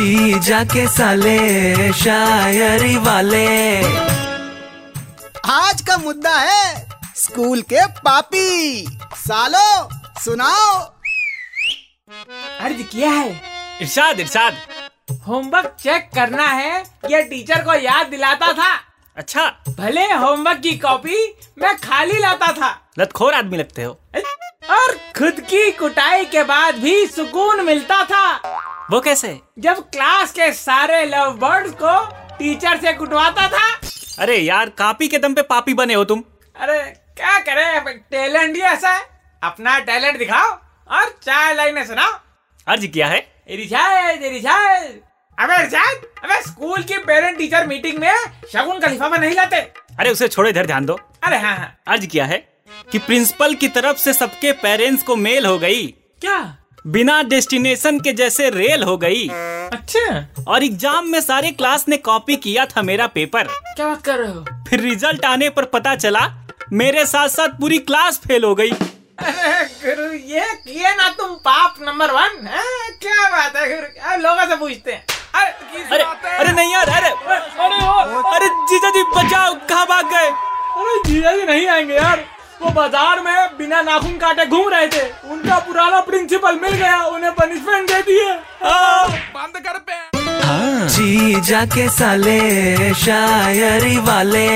जी जाके साले शायरी वाले। आज का मुद्दा है स्कूल के पापी। सालो सुनाओ। अर्ज़ किया है। इरशाद इरशाद। होमवर्क चेक करना है ये टीचर को याद दिलाता था। अच्छा। भले होमवर्क की कॉपी मैं खाली लाता था। लतखोर आदमी लगते हो। और खुद की कुटाई के बाद भी सुकून मिलता था। वो कैसे? जब क्लास के सारे लव बर्ड्स को टीचर से कुटवाता था। अरे यार कापी के दम पे पापी बने हो तुम। अरे क्या करे? टैलेंट ही ऐसा है। अपना टैलेंट दिखाओ और चार लाइनें सुनाओ। अर्ज़ किया है। इरिशाद इरिशाद अबे इरशाद अबे स्कूल की पेरेंट टीचर मीटिंग में शगुन का लिफाफा नहीं लाते अरे उसे छोड़ो इधर ध्यान दो। अरे हाँ हाँ। अर्ज़ किया है कि प्रिंसिपल की तरफ़ से सबके पेरेंट्स को मेल हो गई। क्या? बिना डेस्टिनेशन के जैसे रेल हो गई। अच्छा। और एग्ज़ाम में सारे क्लास ने कॉपी किया था मेरा पेपर। क्या बात कर रहे हो? फिर रिज़ल्ट आने पर पता चला मेरे साथ साथ पूरी क्लास फेल हो गई। अरे गुरु ये किए ना तुम पाप नंबर वन है? क्या बात है गुरु? लोगों से पूछते हैं। अरे अरे? अरे नहीं यार अरे अरे अरे जीजा जी बचाओ कहाँ भाग गए? अरे जीजा जी नहीं आएँगे यार। वो बाज़ार में बिना नाखून काटे घूम रहे थे। उनका पुराना प्रिंसिपल मिल गया उन्हें पनिशमेंट दे दिए। बंद कर जी जाके साले शायरी वाले।